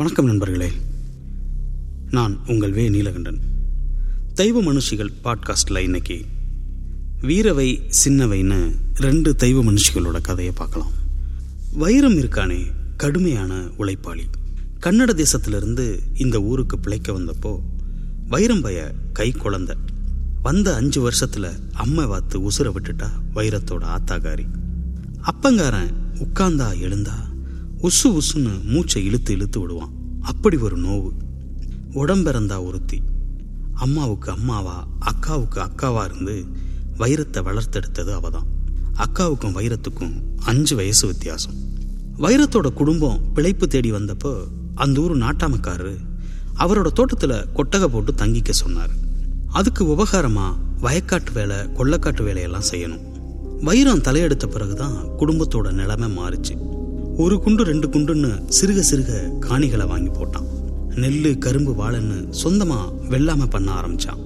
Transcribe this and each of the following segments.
வணக்கம் நண்பர்களே. நான் உங்கள் வே நீலகண்டன். தெய்வ மனுஷிகள் பாட்காஸ்டில் இன்னைக்கு வீரவை சின்னவைன்னு ரெண்டு தெய்வ மனுஷிகளோட கதையை பார்க்கலாம். வைரம் இருக்கானே கடுமையான உழைப்பாளி. கன்னட தேசத்திலிருந்து இந்த ஊருக்கு பிழைக்க வந்தப்போ வைரம் பய கை குழந்த. வந்த அஞ்சு வருஷத்துல அம்மை வாத்து உசுர விட்டுட்டா வைரத்தோட ஆத்தாகாரி. அப்பங்காரன் உட்கார்ந்தா எழுந்தா உசு உசுன்னு மூச்சை இழுத்து இழுத்து விடுவான். அப்படி ஒரு நோவு. உடம்பிறந்தா ஒருத்தி. அம்மாவுக்கு அம்மாவா அக்காவுக்கு அக்காவா இருந்து வைரத்தை வளர்த்தெடுத்தது அவதான். அக்காவுக்கும் வைரத்துக்கும் அஞ்சு வயசு வித்தியாசம். வைரத்தோட குடும்பம் பிழைப்பு தேடி வந்தப்போ அந்த ஊர் நாட்டாமக்காரரு அவரோட தோட்டத்தில் கொட்டகை போட்டு தங்கிக்க சொன்னார். அதுக்கு உபகாரமாக வயக்காட்டு வேலை கொள்ளக்காட்டு வேலையெல்லாம் செய்யணும். வைரம் தலையெடுத்த பிறகுதான் குடும்பத்தோட நிலைமை மாறுச்சு. ஒரு குண்டு ரெண்டு குண்டுன்னு சிறுக சிறுக காணிகளை வாங்கி போட்டான். நெல்லு கரும்பு வாழைன்னு சொந்தமா வெள்ளாம பண்ண ஆரம்பிச்சான்.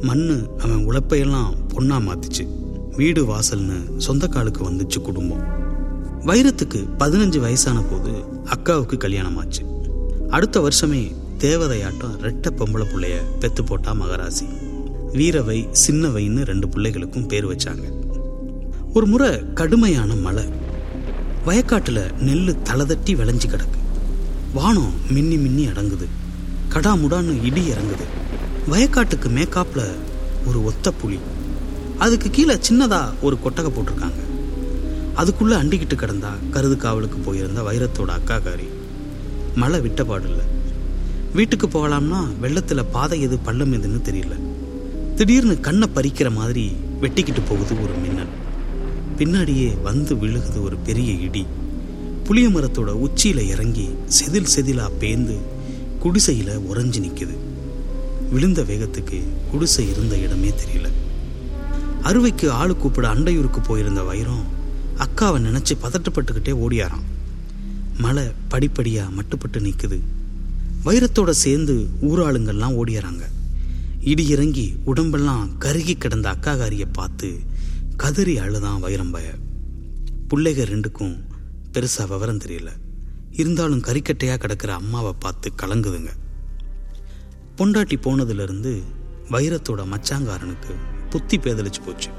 மண்ணு அவன் உழைப்பையெல்லாம் பொண்ணா மாத்துச்சு. வீடு வாசல்னு சொந்த காலுக்கு வந்துச்சு குடும்பம். வைரத்துக்கு பதினஞ்சு வயசான போது அக்காவுக்கு கல்யாணம் ஆச்சு அடுத்த வருஷமே தேவதையாட்டம் ரெட்ட பொம்பளை பிள்ளைய பெத்து போட்டா மகராசி. வீரவை சின்னவைன்னு ரெண்டு பிள்ளைகளுக்கும் பேர் வச்சாங்க. ஒரு முறை கடுமையான மழை. வயக்காட்டில் நெல் தளதட்டி விளைஞ்சு கிடக்கு. வானம் மின்னி மின்னி அடங்குது. கடாமுடான்னு இடி இறங்குது. வயக்காட்டுக்கு மேக்காப்பில் ஒரு ஒத்த புலி. அதுக்கு கீழே சின்னதாக ஒரு கொட்டகை போட்டிருக்காங்க. அதுக்குள்ளே அண்டிக்கிட்டு கிடந்தா கருது காவலுக்கு போயிருந்த வைரத்தோட அக்காக்காரி. மழை விட்ட பாடில்ல. வீட்டுக்கு போகலாம்னா வெள்ளத்தில் பாதை எது பள்ளம் எதுன்னு தெரியல. திடீர்னு கண்ணை பறிக்கிற மாதிரி வெட்டிக்கிட்டு போகுது ஒரு மின்னல். பின்னாடியே வந்து விழுகுது ஒரு பெரிய இடி. புளிய மரத்தோட உச்சியில இறங்கி செதில் செதிலா பேந்து குடிசையில உறைஞ்சு நிக்குது. விழுந்த வேகத்துக்கு குடிசை இருந்த இடமே தெரியல. அறுவைக்கு ஆளு கூப்பிட அண்டையூருக்கு போயிருந்த வைரம் அக்காவை நினைச்சு பதட்டப்பட்டுக்கிட்டே ஓடியாராம். மழை படிப்படியா மட்டுப்பட்டு நிக்குது. வைரத்தோட சேர்ந்து ஊராளுங்கள்லாம் ஓடியாராங்க. இடி இறங்கி உடம்பெல்லாம் கருகி கிடந்த அக்காகாரியை பார்த்து கதறி அழுதான் வைரம்பய பிள்ளைக ரெண்டுக்கும் பெருசாக விவரம் தெரியல. இருந்தாலும் கறிக்கட்டையாக கிடக்கிற அம்மாவை பார்த்து கலங்குதுங்க. பொண்டாட்டி போனதுலேருந்து வைரத்தோட மச்சாங்காரனுக்கு புத்தி பேதலிச்சு போச்சு.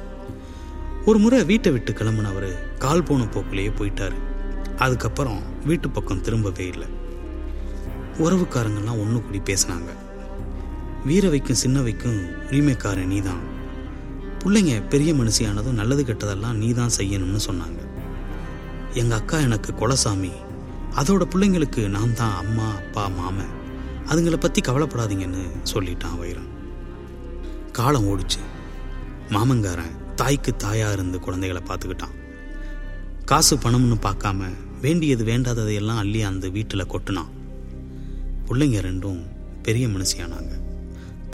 ஒரு முறை வீட்டை விட்டு கிளம்புனவர் கால் போன போக்குலேயே போயிட்டாரு. அதுக்கப்புறம் வீட்டு பக்கம் திரும்பவே இல்லை. உறவுக்காரங்கெல்லாம் ஒன்று கூடி பேசினாங்க. வீரவைக்கும் சின்னவைக்கும் உரிமைக்காரன் நீதான். பிள்ளைங்க பெரிய மனுஷியானதும் நல்லது கெட்டதெல்லாம் நீ தான் செய்யணும்னு சொன்னாங்க. எங்க அக்கா எனக்கு கொலசாமி. அதோட பிள்ளைங்களுக்கு நான் தான் அம்மா அப்பா மாமன். அதுங்களை பத்தி கவலைப்படாதீங்கன்னு சொல்லிட்டான் வைரன் காலம் ஓடிச்சு. மாமங்காரன் தாய்க்கு தாயா இருந்து குழந்தைகளை பார்த்துக்கிட்டான். காசு பணம்னு பார்க்காம வேண்டியது வேண்டாததையெல்லாம் அள்ளி அந்த வீட்டில் கொட்டினான். பிள்ளைங்க ரெண்டும் பெரிய மனுஷியானாங்க.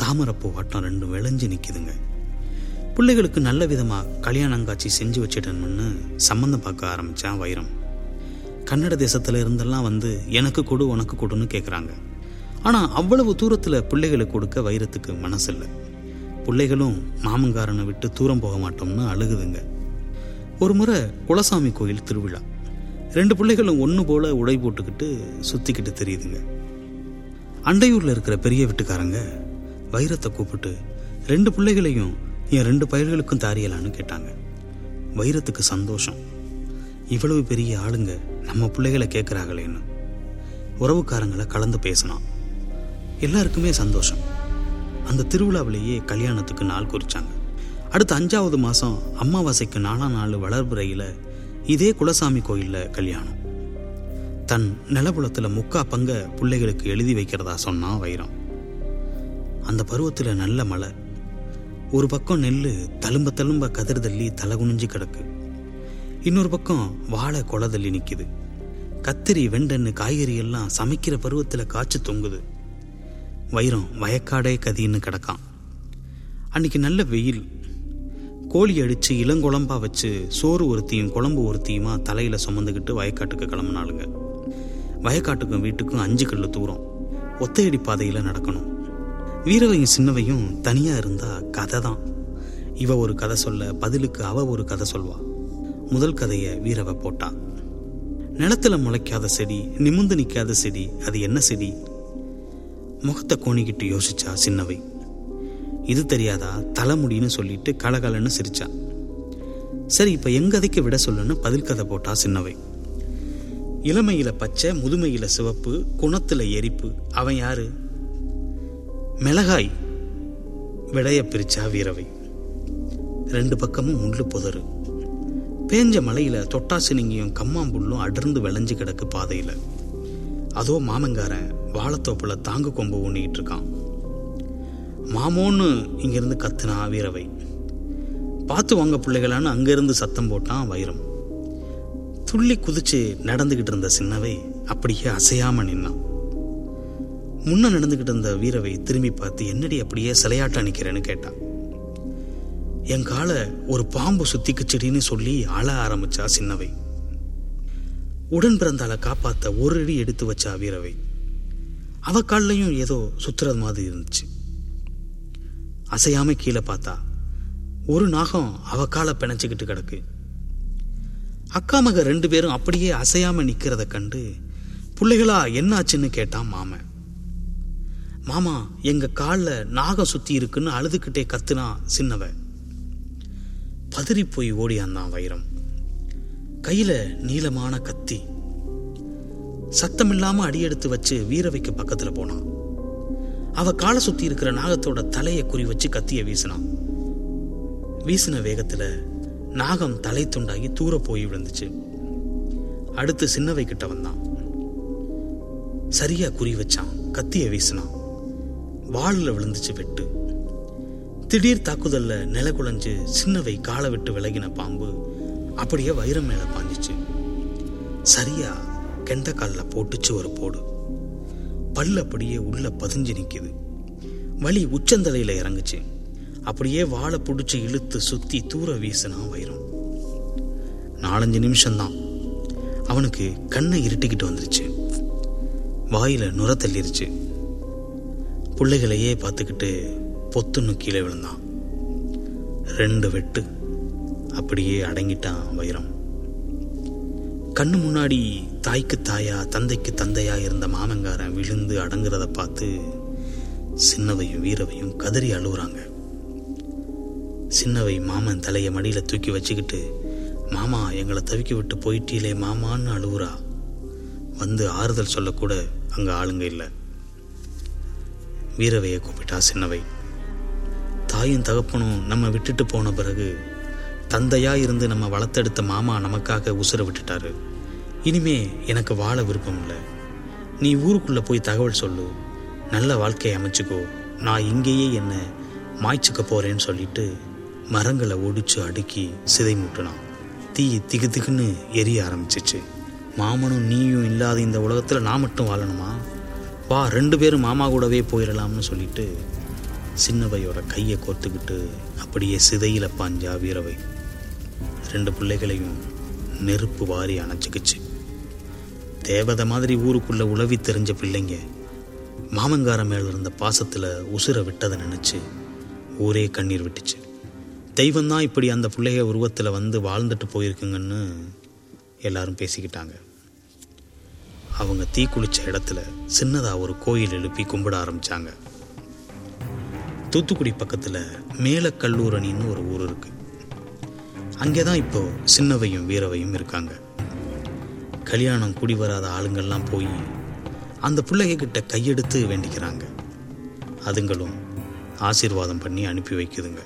தாமரப்பூ வட்டம் ரெண்டும் விளைஞ்சு நிற்கிதுங்க பிள்ளைகளுக்கு நல்ல விதமாக கல்யாணங்காட்சி செஞ்சு வச்சிடணும்னு சம்மந்தம் பார்க்க ஆரம்பித்தான் வைரம். கன்னட தேசத்தில் இருந்தெல்லாம் வந்து எனக்கு கொடு உனக்கு கொடுன்னு கேட்குறாங்க ஆனால் அவ்வளவு தூரத்தில் பிள்ளைகளுக்கு கொடுக்க வைரத்துக்கு மனசில்லை. பிள்ளைகளும் மாமங்காரனை விட்டு தூரம் போக மாட்டோம்னு அழுகுதுங்க. ஒரு முறை குலசாமி கோயில் திருவிழா. ரெண்டு பிள்ளைகளும் ஒன்று போல உடை போட்டுக்கிட்டு சுத்திக்கிட்டு தெரியுதுங்க. அண்டையூரில் இருக்கிற பெரிய வீட்டுக்காரங்க வைரத்தை கூப்பிட்டு ரெண்டு பிள்ளைகளையும் என் ரெண்டு பயிர்களுக்கும் தாரியலான்னு கேட்டாங்க. வைரத்துக்கு சந்தோஷம். இவ்வளவு பெரிய ஆளுங்க நம்ம பிள்ளைகளை கேட்குறாங்களேன்னு. உறவுக்காரங்களை கலந்து பேசினான். எல்லாருக்குமே சந்தோஷம். அந்த திருவிழாவிலேயே கல்யாணத்துக்கு நாள் குறிச்சாங்க. அடுத்த அஞ்சாவது மாதம் அமாவாசைக்கு நாலாம் நாள் வளர்புறையில் இதே குலசாமி கோயிலில் கல்யாணம். தன் நிலபுலத்தில் முக்கா பங்க பிள்ளைகளுக்கு எழுதி வைக்கிறதா சொன்னான் வைரம். அந்த பருவத்தில் நல்ல மழை ஒரு பக்கம் நெல் தழும்ப தழும்ப கதிர் தள்ளி தலை குனிஞ்சு கிடக்கு. இன்னொரு பக்கம் வாழை கொலை தள்ளி நிற்கிது கத்திரி வெண்டன்னு காய்கறி எல்லாம் சமைக்கிற பருவத்தில் காய்ச்சி தொங்குது. வைரம் வயக்காடே கதின்னு கிடக்கான் அன்னைக்கு நல்ல வெயில். கோழி அடித்து இளங்குழம்பா வச்சு சோறு ஒருத்தியும் குழம்பு ஒருத்தியுமா தலையில் சுமந்துக்கிட்டு வயக்காட்டுக்கு கிளம்புனாளுங்க. வயக்காட்டுக்கும் வீட்டுக்கும் அஞ்சு கல்லு தூரம். ஒத்தையடி பாதையில் நடக்கணும். வீரவையும் சின்னவையும் தனியா இருந்தா கதை தான் இவ ஒரு கதை சொல்ல பதிலுக்கு அவ ஒரு கதை சொல்வா. முதல் கதையை வீரவ போட்டா. நிலத்துல முளைக்காத செடி நிமிந்து நிற்காத செடி அது என்ன செடி? முகத்தை கோணிக்கிட்டு யோசிச்சா சின்னவை. இது தெரியாதா? தலைமுடின்னு சொல்லிட்டு கலகலன்னு சிரிச்சா. சரி இப்ப எங்கதைக்கு விட சொல்லுன்னு பதில் கதை போட்டா சின்னவை. இளமையில பச்சை முதுமையில சிவப்பு குணத்துல எரிப்பு. அவன் யாரு? மிளகாய் விடைய பிரிச்சா வீரவை. ரெண்டு பக்கமும் முள்ளு புதரு பேஞ்ச மலையில தொட்டாசினிங்கியும் கம்மாம்புல்லும் அடர்ந்து விளைஞ்சு கிடக்கு பாதையில. அதோ மாமங்காரன் வாழைத்தோப்புல தாங்கு கொம்பு ஊனிக்கிட்டு இருக்கான். மாமோன்னு இங்கிருந்து கத்துனா வீரவை. பார்த்து வாங்க பிள்ளைகளான்னு அங்கிருந்து சத்தம் போட்டான் வைரம். துள்ளி குதிச்சு நடந்துகிட்டு இருந்த சின்னவை அப்படியே அசையாம நின்னான். முன்ன நடந்துகிட்டு இருந்த வீரவை திரும்பி பார்த்து என்னடி அப்படியே சிலையாட்டம் நிக்கிறேன்னு கேட்டான் என் காலை ஒரு பாம்பு சுத்திக்குச்சடின்னு சொல்லி அழ ஆரம்பிச்சா சின்னவை. உடன் பிறந்தால காப்பாத்த ஒரு அடி எடுத்து வச்சா வீரவை. அவ கால்லையும் ஏதோ சுத்துறது மாதிரி இருந்துச்சு. அசையாம கீழே பார்த்தா ஒரு நாகம் அவ காலை பிணைச்சிக்கிட்டு கிடக்கு. அக்கா மக ரெண்டு பேரும் அப்படியே அசையாம நிக்கிறத கண்டு பிள்ளைகளா என்னாச்சுன்னு கேட்டான் மாமன். மாமா எங்க காலில் நாகம் சுத்தி இருக்குன்னு அழுதுகிட்டே கத்துனா சின்னவ பதறி போய் ஓடியாந்தான் வைரம். கையில நீளமான கத்தி. சத்தமில்லாம அடியெடுத்து வச்சு வீரவைக்கு பக்கத்துல போனான். அவ காலை சுத்தி இருக்கிற நாகத்தோட தலையை குறி வச்சு கத்திய வீசினான். வீசின வேகத்துல நாகம் தலை துண்டாகி தூர போய் விழுந்துச்சு. அடுத்து சின்னவை கிட்ட வந்தான். சரியா குறி வச்சான் கத்திய வீசினான். வாழில் விழுந்துச்சு வெட்டு. திடீர் தாக்குதல்ல நில குலைஞ்சு சின்னவை காலை விட்டு விலகின பாம்பு அப்படியே வைரம் மேல பாஞ்சிச்சு. சரியா கெண்ட போட்டுச்சு ஒரு போடு. பல்லு அப்படியே உள்ள பதிஞ்சு நிக்குது. வலி உச்சந்தலையில இறங்குச்சு. அப்படியே வாழை பிடிச்சி இழுத்து சுத்தி தூர வீசினா வைரம் நாலஞ்சு நிமிஷம்தான். அவனுக்கு கண்ணை இருட்டிக்கிட்டு வந்துருச்சு. வாயில நுர தள்ளிருச்சு. பிள்ளைகளையே பார்த்துக்கிட்டு பொத்துன்னு கீழே விழுந்தான். ரெண்டு வெட்டு அப்படியே அடங்கிட்டான் வைரம். கண்ணு முன்னாடி தாய்க்கு தாயா தந்தைக்கு தந்தையா இருந்த மாமங்காரன் விழுந்து அடங்குறத பார்த்து சின்னவையும் வீரவையும் கதறி அழுகுறாங்க. சின்னவை மாமன் தலையை மடியில தூக்கி வச்சுக்கிட்டு மாமா எங்களை தவிக்க விட்டு போயிட்டீலே மாமான்னு அழுகுறா. வந்து ஆறுதல் சொல்லக்கூட அங்க ஆளுங்க இல்லை. வீரவையை கூப்பிட்டா சின்னவை. தாயும் தகப்பனும் நம்ம விட்டுட்டு போன பிறகு தந்தையா இருந்து நம்ம வளர்த்தெடுத்த மாமா நமக்காக உசுர விட்டுட்டாரு. இனிமே எனக்கு வாழ விருப்பம் இல்லை. நீ ஊருக்குள்ள போய் தகவல் சொல்லு. நல்ல வாழ்க்கையை அமைச்சுக்கோ. நான் இங்கேயே என்ன மாய்ச்சிக்க போறேன்னு சொல்லிட்டு மரங்களை ஒடிச்சு அடுக்கி சிதை முட்டினான் தீ திகு திகுன்னு எரிய ஆரம்பிச்சிச்சு. மாமனும் நீயும் இல்லாத இந்த உலகத்துல நான் மட்டும் வாழணுமா? வா ரெண்டு பேரும் மாமா கூடவே போயிடலாம்னு சொல்லிட்டு சின்னவையோட கையை கோர்த்துக்கிட்டு அப்படியே சிதையில பாஞ்சா வீரவை. ரெண்டு பிள்ளைகளையும் நெருப்பு வாரி அணைச்சிக்கிச்சு. தேவதை மாதிரி ஊருக்குள்ள உழவி தெரிஞ்ச பிள்ளைங்க மாமங்கார மேல இருந்த பாசத்துல உசுர விட்டதை நினைச்சு ஊரே கண்ணீர் விட்டுச்சு. தெய்வந்தான் இப்படி அந்த பிள்ளைய உருவத்தில் வந்து வாழ்ந்துட்டு போயிருக்குங்கன்னு எல்லாரும் பேசிக்கிட்டாங்க. அவங்க தீ குளிச்ச இடத்துல சின்னதாக ஒரு கோயில் எழுப்பி கும்பிட ஆரம்பித்தாங்க தூத்துக்குடி பக்கத்தில் மேலக்கல்லூரணின்னு ஒரு ஊர் இருக்கு. அங்கேதான் இப்போ சின்னவையும் வீரவையும் இருக்காங்க. கல்யாணம் குடி வராத ஆளுங்கள்லாம் போய் அந்த பிள்ளைகிட்ட கையெடுத்து வேண்டிக்கிறாங்க. அதுங்களும் ஆசீர்வாதம் பண்ணி அனுப்பி வைக்குதுங்க.